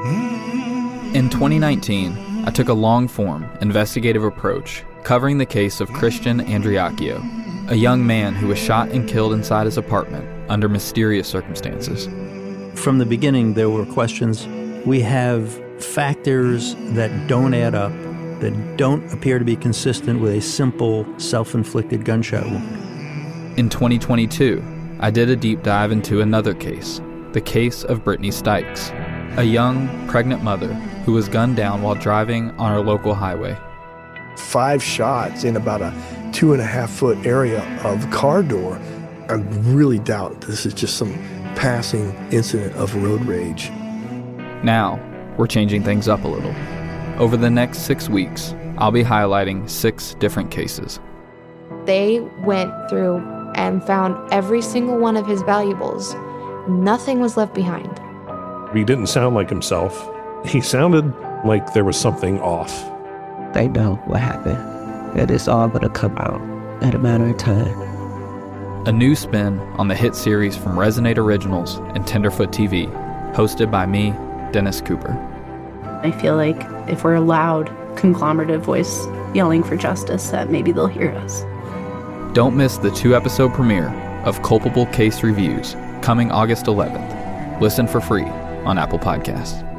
In 2019, I took a long form, investigative approach covering the case of Christian Andreacchio, a young man who was shot and killed inside his apartment under mysterious circumstances. From the beginning, there were questions. We have factors that don't add up, that don't appear to be consistent with a simple self inflicted gunshot wound. In 2022, I did a deep dive into another case the case of Brittany Stykes, a young, pregnant mother who was gunned down while driving on our local highway. Five shots in about a two and a half foot area of car door. I really doubt this is just some passing incident of road rage. Now, we're changing things up a little. Over the next six weeks, I'll be highlighting six different cases. They went through and found every single one of his valuables. Nothing was left behind. He didn't sound like himself. He sounded like there was something off. They know what happened, and it's all gonna come out in a matter of time. A new spin on the hit series from Resonate Originals and Tenderfoot TV, hosted by me, Dennis Cooper. I feel like if we're a loud, conglomerative voice yelling for justice, that maybe they'll hear us. Don't miss the two episode premiere of Culpable Case Reviews coming August 11th. Listen for free on Apple Podcasts.